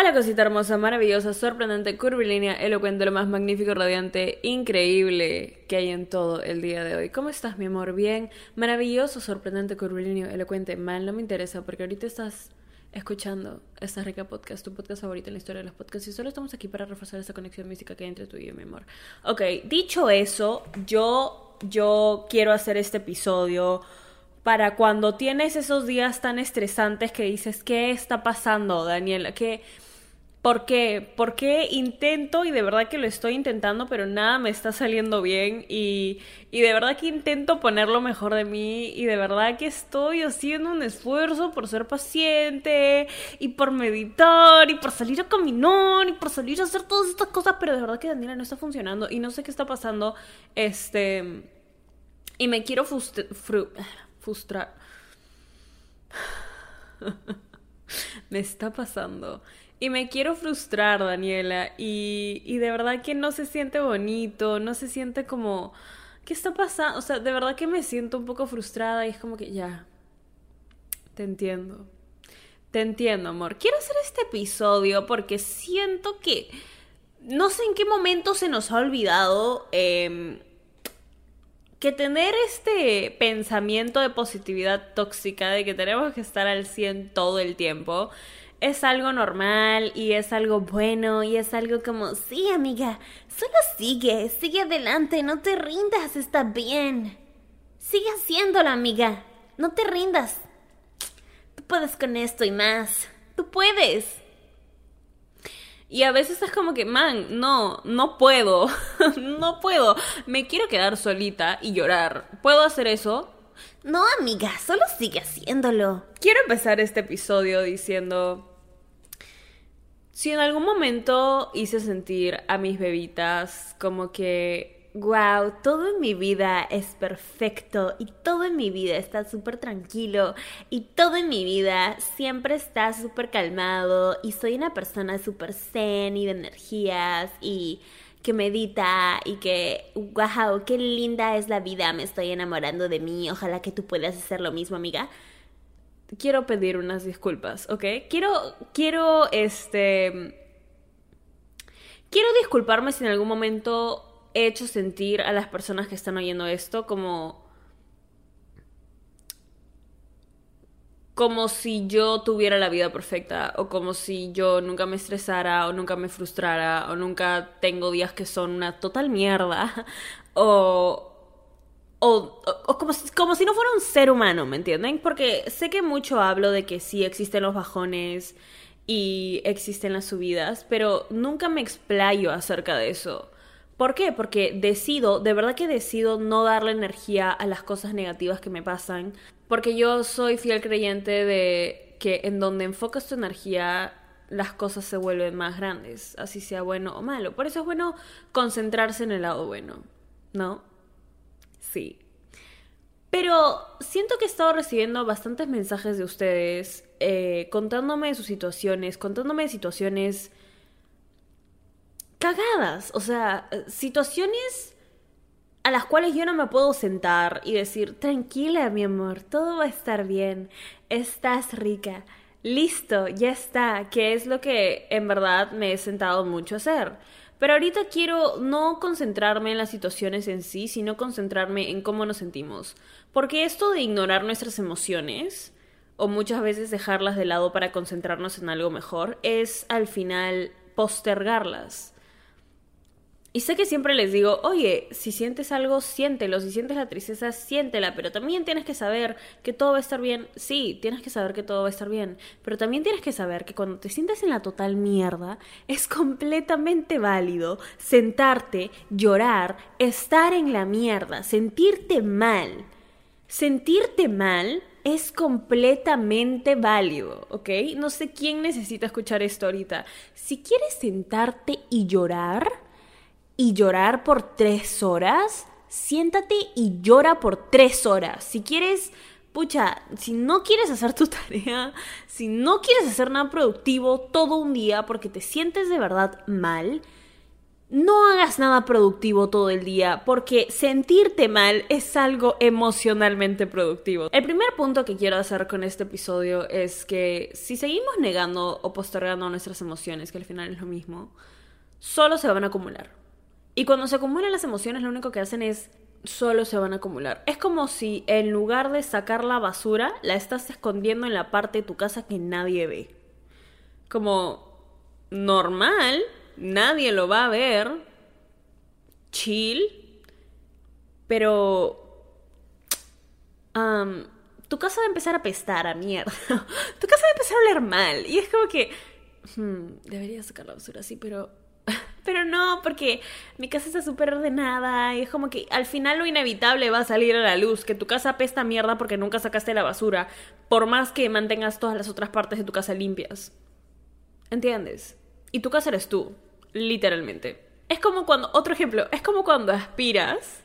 Hola cosita hermosa, maravillosa, sorprendente, curvilínea, elocuente, lo más magnífico, radiante, increíble que hay en todo el día de hoy. ¿Cómo estás, mi amor? Bien, maravilloso, sorprendente, curvilíneo, elocuente, mal, no me interesa porque ahorita estás escuchando esta rica podcast, tu podcast favorito en la historia de los podcasts y solo estamos aquí para reforzar esa conexión mística que hay entre tú y yo, mi amor. Ok, dicho eso, yo, yo quiero hacer este episodio para cuando tienes esos días tan estresantes que dices, ¿qué está pasando, Daniela? ¿Qué... ¿Por qué? Porque intento y de verdad que lo estoy intentando, pero nada me está saliendo bien y, y, de verdad que intento poner lo mejor de mí y de verdad que estoy haciendo un esfuerzo por ser paciente y por meditar y por salir a caminar y por salir a hacer todas estas cosas, pero de verdad que Daniela no está funcionando y no sé qué está pasando. Este... Y me quiero frustrar. me está pasando. Y me quiero frustrar, Daniela. Y, y de verdad que no se siente bonito, no se siente como... ¿Qué está pasando? O sea, de verdad que me siento un poco frustrada y es como que ya. Te entiendo. Te entiendo, amor. Quiero hacer este episodio porque siento que... No sé en qué momento se nos ha olvidado eh, que tener este pensamiento de positividad tóxica de que tenemos que estar al 100 todo el tiempo es algo normal y es algo bueno y es algo como, sí amiga, solo sigue, sigue adelante, no te rindas, está bien. Sigue haciéndolo amiga, no te rindas. Tú puedes con esto y más, tú puedes. Y a veces es como que, man, no, no puedo, no puedo, me quiero quedar solita y llorar. ¿Puedo hacer eso? No, amiga, solo sigue haciéndolo. Quiero empezar este episodio diciendo, si en algún momento hice sentir a mis bebitas como que wow, todo en mi vida es perfecto y todo en mi vida está súper tranquilo y todo en mi vida siempre está súper calmado y soy una persona súper zen y de energías y que medita y que, wow, qué linda es la vida, me estoy enamorando de mí, ojalá que tú puedas hacer lo mismo, amiga. Quiero pedir unas disculpas, ¿ok? Quiero, quiero, este... Quiero disculparme si en algún momento he hecho sentir a las personas que están oyendo esto como como si yo tuviera la vida perfecta o como si yo nunca me estresara o nunca me frustrara o nunca tengo días que son una total mierda o o, como, como si no fuera un ser humano, ¿me entienden? Porque sé que mucho hablo de que sí existen los bajones y existen las subidas, pero nunca me explayo acerca de eso. ¿Por qué? Porque decido, de verdad que decido no darle energía a las cosas negativas que me pasan, porque yo soy fiel creyente de que en donde enfocas tu energía las cosas se vuelven más grandes, así sea bueno o malo. Por eso es bueno concentrarse en el lado bueno, ¿no? Sí. Pero siento que he estado recibiendo bastantes mensajes de ustedes eh, contándome de sus situaciones, contándome de situaciones cagadas, o sea, situaciones a las cuales yo no me puedo sentar y decir, tranquila mi amor, todo va a estar bien, estás rica, listo, ya está, que es lo que en verdad me he sentado mucho a hacer. Pero ahorita quiero no concentrarme en las situaciones en sí, sino concentrarme en cómo nos sentimos. Porque esto de ignorar nuestras emociones, o muchas veces dejarlas de lado para concentrarnos en algo mejor, es al final postergarlas. Y sé que siempre les digo, oye, si sientes algo, siéntelo, si sientes la tristeza, siéntela, pero también tienes que saber que todo va a estar bien. Sí, tienes que saber que todo va a estar bien, pero también tienes que saber que cuando te sientes en la total mierda, es completamente válido sentarte, llorar, estar en la mierda, sentirte mal. Sentirte mal es completamente válido, ¿ok? No sé quién necesita escuchar esto ahorita. Si quieres sentarte y llorar, y llorar por tres horas, siéntate y llora por tres horas. Si quieres, pucha, si no quieres hacer tu tarea, si no quieres hacer nada productivo todo un día porque te sientes de verdad mal, no hagas nada productivo todo el día, porque sentirte mal es algo emocionalmente productivo. El primer punto que quiero hacer con este episodio es que si seguimos negando o postergando nuestras emociones, que al final es lo mismo, solo se van a acumular. Y cuando se acumulan las emociones, lo único que hacen es solo se van a acumular. Es como si en lugar de sacar la basura, la estás escondiendo en la parte de tu casa que nadie ve. Como normal, nadie lo va a ver, chill, pero tu casa va a empezar a pestar a mierda. tu casa va a empezar a oler mal. Y es como que, hmm, debería sacar la basura así, pero... Pero no, porque mi casa está súper ordenada y es como que al final lo inevitable va a salir a la luz, que tu casa apesta mierda porque nunca sacaste la basura, por más que mantengas todas las otras partes de tu casa limpias. ¿Entiendes? Y tu casa eres tú. Literalmente. Es como cuando, otro ejemplo, es como cuando aspiras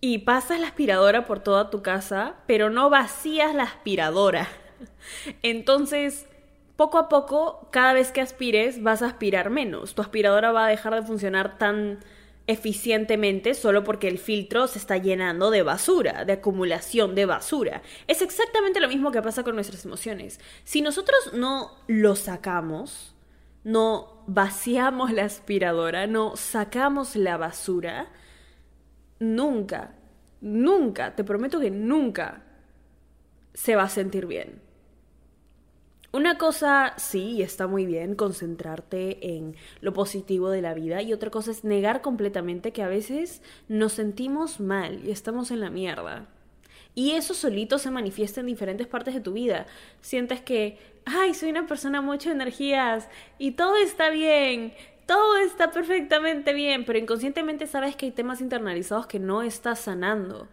y pasas la aspiradora por toda tu casa, pero no vacías la aspiradora. Entonces, poco a poco, cada vez que aspires, vas a aspirar menos. Tu aspiradora va a dejar de funcionar tan eficientemente solo porque el filtro se está llenando de basura, de acumulación de basura. Es exactamente lo mismo que pasa con nuestras emociones. Si nosotros no lo sacamos, no vaciamos la aspiradora, no sacamos la basura, nunca, nunca, te prometo que nunca se va a sentir bien. Una cosa, sí, está muy bien concentrarte en lo positivo de la vida y otra cosa es negar completamente que a veces nos sentimos mal y estamos en la mierda. Y eso solito se manifiesta en diferentes partes de tu vida. Sientes que, ay, soy una persona mucho energías y todo está bien, todo está perfectamente bien, pero inconscientemente sabes que hay temas internalizados que no estás sanando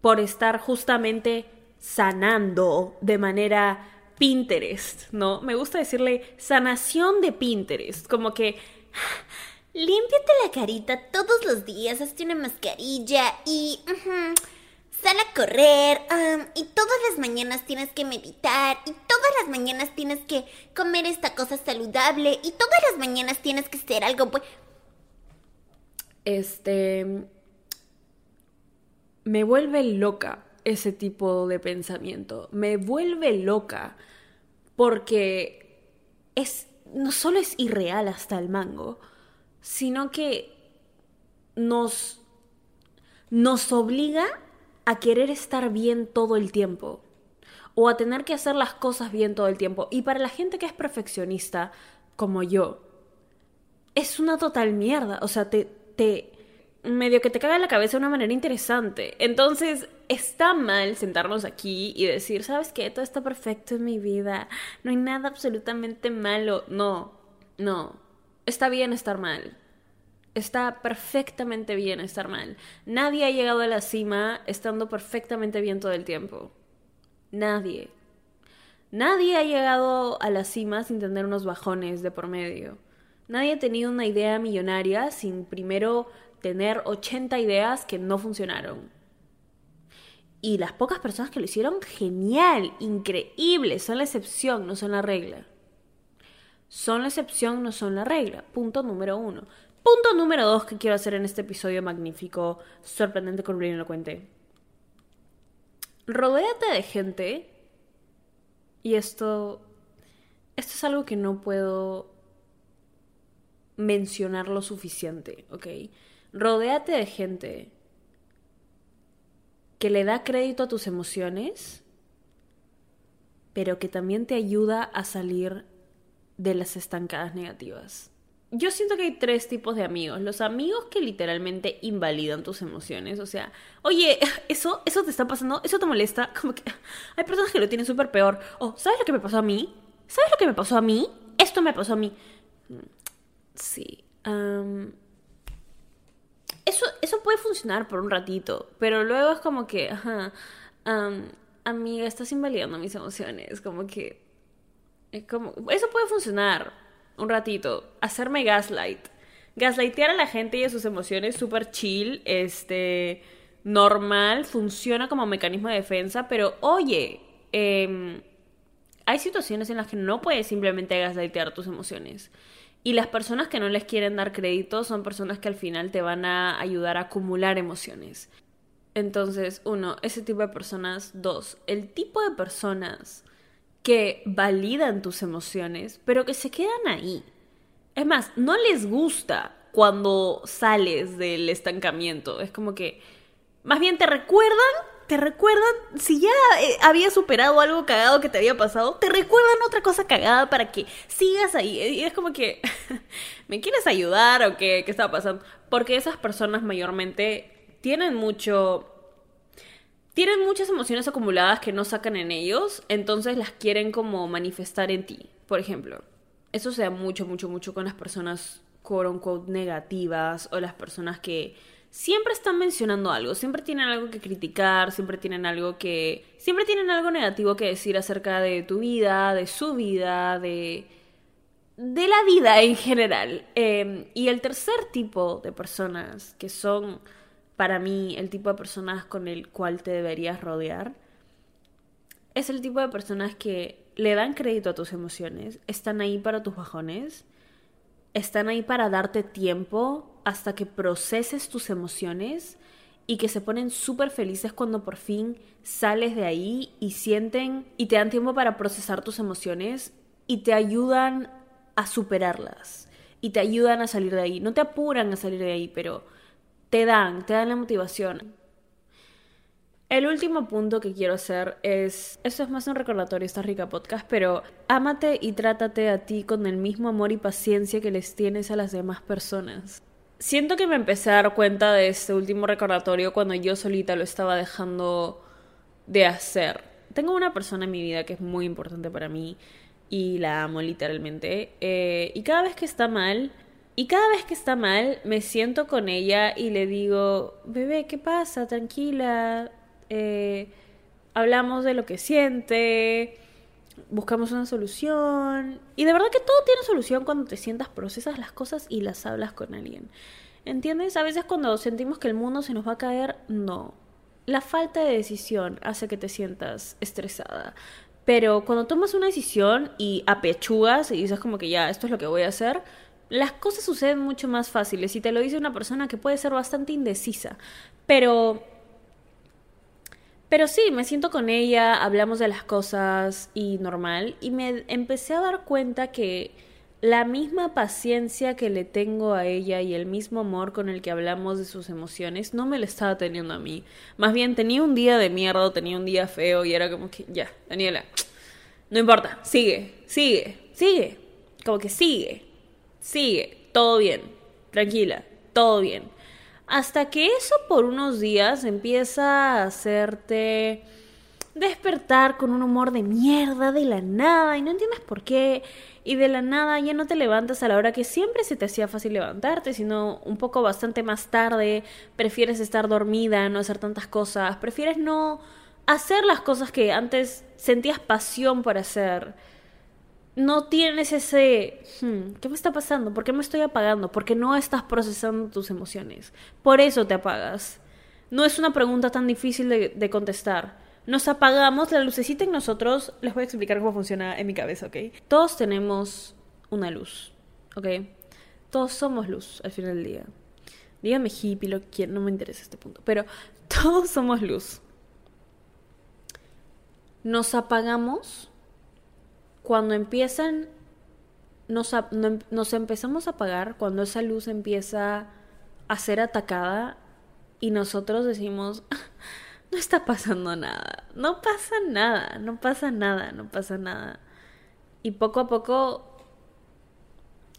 por estar justamente sanando de manera Pinterest, ¿no? Me gusta decirle sanación de Pinterest, como que límpiate la carita todos los días, hazte una mascarilla y sal a correr y todas las mañanas tienes que meditar y todas las mañanas tienes que comer esta cosa saludable y todas las mañanas tienes que hacer algo pues este me vuelve loca ese tipo de pensamiento me vuelve loca porque es no solo es irreal hasta el mango sino que nos nos obliga a querer estar bien todo el tiempo o a tener que hacer las cosas bien todo el tiempo. Y para la gente que es perfeccionista, como yo, es una total mierda. O sea, te, te medio que te caga la cabeza de una manera interesante. Entonces, está mal sentarnos aquí y decir, ¿sabes qué? Todo está perfecto en mi vida. No hay nada absolutamente malo. No, no. Está bien estar mal. Está perfectamente bien estar mal. Nadie ha llegado a la cima estando perfectamente bien todo el tiempo. Nadie. Nadie ha llegado a la cima sin tener unos bajones de por medio. Nadie ha tenido una idea millonaria sin primero tener 80 ideas que no funcionaron. Y las pocas personas que lo hicieron, genial, increíble, son la excepción, no son la regla. Son la excepción, no son la regla. Punto número uno. Punto número dos que quiero hacer en este episodio magnífico, sorprendente, con lo cuente. Rodéate de gente. Y esto. Esto es algo que no puedo mencionar lo suficiente, ¿ok? Rodéate de gente que le da crédito a tus emociones, pero que también te ayuda a salir de las estancadas negativas yo siento que hay tres tipos de amigos. Los amigos que literalmente invalidan tus emociones. O sea, oye, eso, eso te está pasando, eso te molesta. Como que hay personas que lo tienen súper peor. O, ¿sabes lo que me pasó a mí? ¿Sabes lo que me pasó a mí? Esto me pasó a mí. Sí. Eso, eso puede funcionar por un ratito. Pero luego es como que, ajá. amiga, estás invalidando mis emociones. Como que. Es como, eso puede funcionar un ratito, hacerme gaslight. Gaslightear a la gente y a sus emociones súper chill, este, normal, funciona como mecanismo de defensa, pero oye, em, hay situaciones en las que no puedes simplemente gaslightear tus emociones. Y las personas que no les quieren dar crédito son personas que al final te van a ayudar a acumular emociones. Entonces, uno, ese tipo de personas. Dos, el tipo de personas que validan tus emociones, pero que se quedan ahí. Es más, no les gusta cuando sales del estancamiento. Es como que, más bien te recuerdan, te recuerdan, si ya eh, habías superado algo cagado que te había pasado, te recuerdan otra cosa cagada para que sigas ahí. Y es como que, ¿me quieres ayudar o qué? ¿Qué está pasando? Porque esas personas mayormente tienen mucho tienen muchas emociones acumuladas que no sacan en ellos, entonces las quieren como manifestar en ti. Por ejemplo, eso se mucho, mucho, mucho con las personas quote unquote negativas o las personas que siempre están mencionando algo, siempre tienen algo que criticar, siempre tienen algo que. siempre tienen algo negativo que decir acerca de tu vida, de su vida, de. de la vida en general. Em, y el tercer tipo de personas que son para mí el tipo de personas con el cual te deberías rodear es el tipo de personas que le dan crédito a tus emociones, están ahí para tus bajones, están ahí para darte tiempo hasta que proceses tus emociones y que se ponen súper felices cuando por fin sales de ahí y sienten y te dan tiempo para procesar tus emociones y te ayudan a superarlas y te ayudan a salir de ahí. No te apuran a salir de ahí, pero te dan, te dan la motivación. El último punto que quiero hacer es, esto es más un recordatorio, esta rica podcast, pero ámate y trátate a ti con el mismo amor y paciencia que les tienes a las demás personas. Siento que me empecé a dar cuenta de este último recordatorio cuando yo solita lo estaba dejando de hacer. Tengo una persona en mi vida que es muy importante para mí y la amo literalmente. Eh, y cada vez que está mal, y cada vez que está mal, me siento con ella y le digo, bebé, ¿qué pasa? Tranquila. Eh, hablamos de lo que siente, buscamos una solución. Y de verdad que todo tiene solución cuando te sientas, procesas las cosas y las hablas con alguien. ¿Entiendes? A veces cuando sentimos que el mundo se nos va a caer, no. La falta de decisión hace que te sientas estresada. Pero cuando tomas una decisión y apechugas y dices como que ya, esto es lo que voy a hacer, las cosas suceden mucho más fáciles y te lo dice una persona que puede ser bastante indecisa. Pero... Pero sí, me siento con ella, hablamos de las cosas y normal. Y me empecé a dar cuenta que la misma paciencia que le tengo a ella y el mismo amor con el que hablamos de sus emociones no me lo estaba teniendo a mí. Más bien tenía un día de mierda, tenía un día feo y era como que, ya, Daniela, no importa, sigue, sigue, sigue, como que sigue sigue, todo bien, tranquila, todo bien. Hasta que eso por unos días empieza a hacerte despertar con un humor de mierda de la nada y no entiendes por qué. Y de la nada ya no te levantas a la hora que siempre se te hacía fácil levantarte, sino un poco bastante más tarde. Prefieres estar dormida, no hacer tantas cosas. Prefieres no hacer las cosas que antes sentías pasión por hacer no tienes ese, hmm, ¿qué me está pasando? ¿Por qué me estoy apagando? Porque no estás procesando tus emociones. Por eso te apagas. No es una pregunta tan difícil de, contestar. Nos apagamos, la lucecita en nosotros, les voy a explicar cómo funciona en mi cabeza, ¿ok? Todos tenemos una luz, ¿ok? Todos somos luz al final del día. Dígame hippie, lo que no me interesa este punto, pero todos somos luz. Nos apagamos cuando empiezan, nos, nos empezamos a apagar, cuando esa luz empieza a ser atacada y nosotros decimos, no está pasando nada, no pasa nada, no pasa nada, no pasa nada. Y poco a poco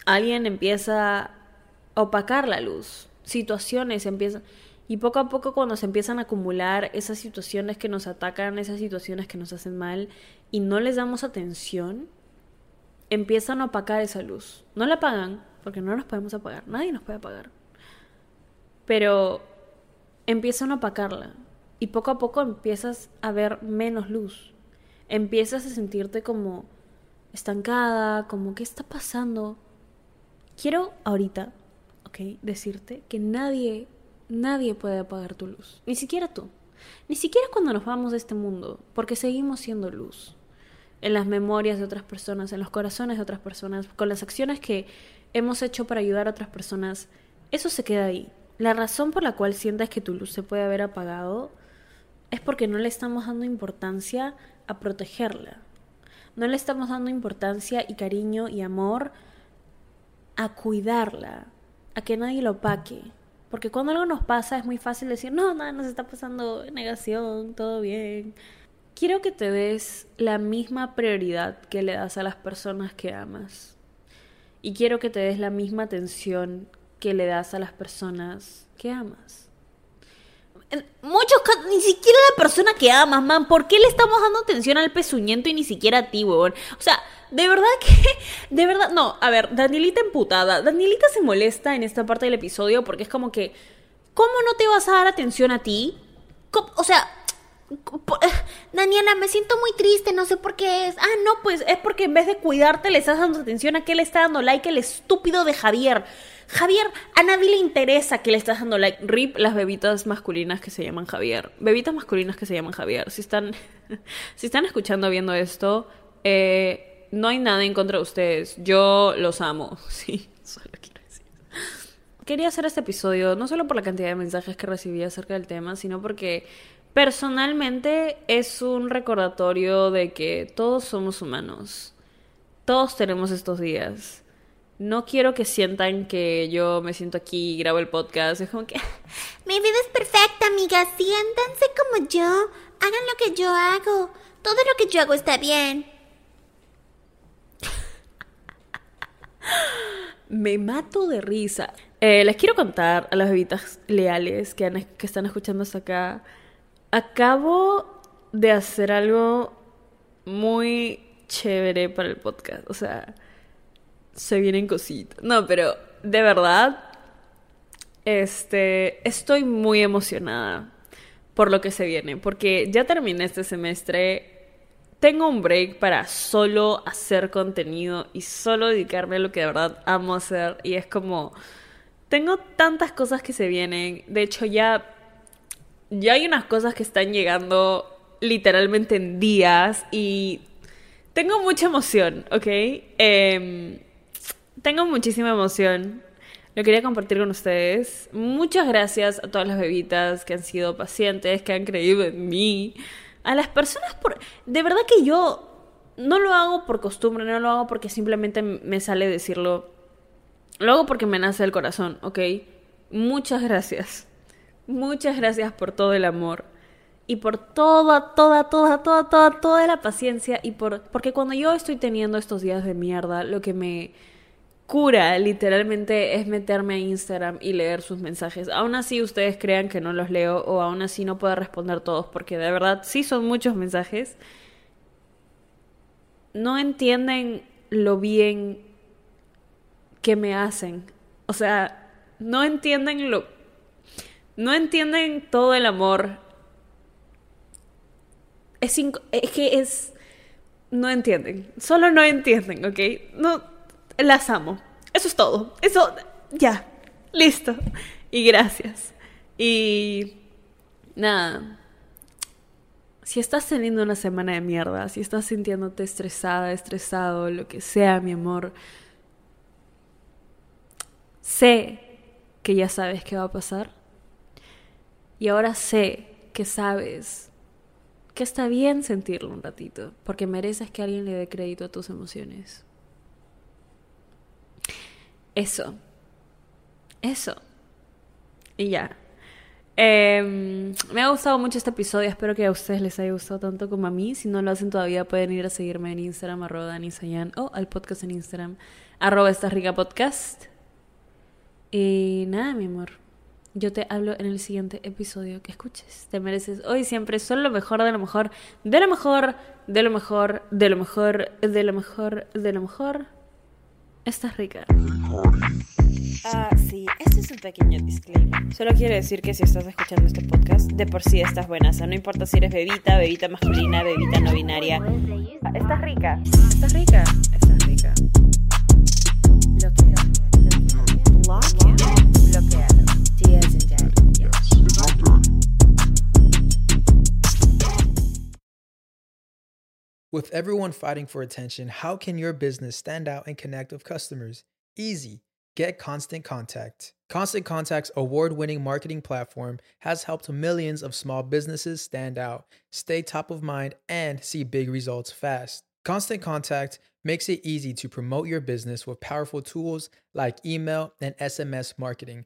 alguien empieza a opacar la luz, situaciones empiezan... Y poco a poco cuando se empiezan a acumular esas situaciones que nos atacan, esas situaciones que nos hacen mal y no les damos atención, empiezan a opacar esa luz. No la apagan, porque no nos podemos apagar, nadie nos puede apagar. Pero empiezan a opacarla y poco a poco empiezas a ver menos luz. Empiezas a sentirte como estancada, como ¿qué está pasando? Quiero ahorita, ¿ok? Decirte que nadie Nadie puede apagar tu luz, ni siquiera tú. Ni siquiera cuando nos vamos de este mundo, porque seguimos siendo luz. En las memorias de otras personas, en los corazones de otras personas, con las acciones que hemos hecho para ayudar a otras personas, eso se queda ahí. La razón por la cual sientas que tu luz se puede haber apagado es porque no le estamos dando importancia a protegerla. No le estamos dando importancia y cariño y amor a cuidarla, a que nadie lo opaque. Porque cuando algo nos pasa es muy fácil decir, no, nada nos está pasando, negación, todo bien. Quiero que te des la misma prioridad que le das a las personas que amas. Y quiero que te des la misma atención que le das a las personas que amas. Muchos casos, ni siquiera la persona que amas, man. ¿Por qué le estamos dando atención al pezuñento y ni siquiera a ti, weón? O sea, de verdad que. De verdad. No, a ver, Danielita emputada. Danielita se molesta en esta parte del episodio porque es como que. ¿Cómo no te vas a dar atención a ti? O sea. Daniela, me siento muy triste, no sé por qué es. Ah, no, pues es porque en vez de cuidarte le estás dando atención a que le está dando like el estúpido de Javier. Javier, a nadie le interesa que le estás dando like. Rip las bebitas masculinas que se llaman Javier. Bebitas masculinas que se llaman Javier. Si están, si están escuchando, viendo esto, eh, no hay nada en contra de ustedes. Yo los amo. Sí, solo quiero decir. Quería hacer este episodio no solo por la cantidad de mensajes que recibí acerca del tema, sino porque personalmente es un recordatorio de que todos somos humanos. Todos tenemos estos días no quiero que sientan que yo me siento aquí y grabo el podcast. Es como que... Mi vida es perfecta, amiga. Siéntanse como yo. Hagan lo que yo hago. Todo lo que yo hago está bien. me mato de risa. Eh, les quiero contar a las bebitas leales que, que están escuchando hasta acá. Acabo de hacer algo muy chévere para el podcast. O sea se vienen cositas. No, pero de verdad, este, estoy muy emocionada por lo que se viene, porque ya terminé este semestre. Tengo un break para solo hacer contenido y solo dedicarme a lo que de verdad amo hacer. Y es como, tengo tantas cosas que se vienen. De hecho, ya, ya hay unas cosas que están llegando literalmente en días y tengo mucha emoción, ¿ok? Eh, tengo muchísima emoción. Lo quería compartir con ustedes. Muchas gracias a todas las bebitas que han sido pacientes, que han creído en mí. A las personas por... De verdad que yo no lo hago por costumbre, no lo hago porque simplemente me sale decirlo. Lo hago porque me nace el corazón, ¿ok? Muchas gracias. Muchas gracias por todo el amor. Y por toda, toda, toda, toda, toda, toda la paciencia. Y por... Porque cuando yo estoy teniendo estos días de mierda, lo que me cura literalmente es meterme a Instagram y leer sus mensajes. Aún así ustedes crean que no los leo o aún así no puedo responder todos porque de verdad sí son muchos mensajes. No entienden lo bien que me hacen. O sea, no entienden lo... No entienden todo el amor. Es, que es... No entienden. Solo no entienden, ¿ok? No, las amo. Eso es todo. Eso, ya. Listo. Y gracias. Y nada. Si estás teniendo una semana de mierda, si estás sintiéndote estresada, estresado, lo que sea, mi amor, sé que ya sabes qué va a pasar. Y ahora sé que sabes que está bien sentirlo un ratito, porque mereces que alguien le dé crédito a tus emociones. Eso. Eso. Y ya. Em, me ha gustado mucho este episodio. Espero que a ustedes les haya gustado tanto como a mí. Si no lo hacen todavía, pueden ir a seguirme en Instagram, arroba Dani o al podcast en Instagram, arroba esta rica podcast. Y nada, mi amor. Yo te hablo en el siguiente episodio que escuches. Te mereces hoy siempre solo lo mejor de lo mejor, de lo mejor, de lo mejor, de lo mejor, de lo mejor, de lo mejor. Estás rica. Ah, sí, este es un pequeño disclaimer. Solo quiero decir que si estás escuchando este podcast, de por sí estás buena. O sea, no importa si eres bebita, bebita masculina, bebita no binaria. Ah, estás rica. Estás rica. Estás rica. Lo quiero. Días With everyone fighting for attention, how can your business stand out and connect with customers? Easy. Get Constant Contact. Constant Contact's award winning marketing platform has helped millions of small businesses stand out, stay top of mind, and see big results fast. Constant Contact makes it easy to promote your business with powerful tools like email and SMS marketing,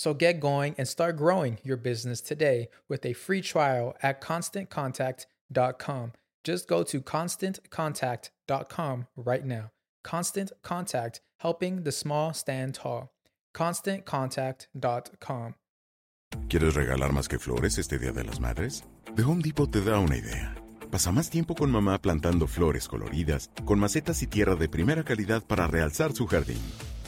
So get going and start growing your business today with a free trial at constantcontact.com. Just go to constantcontact.com right now. Constant Contact, helping the small stand tall. ConstantContact.com. ¿Quieres regalar más que flores este Día de las Madres? The Home Depot te da una idea. Pasa más tiempo con mamá plantando flores coloridas, con macetas y tierra de primera calidad para realzar su jardín.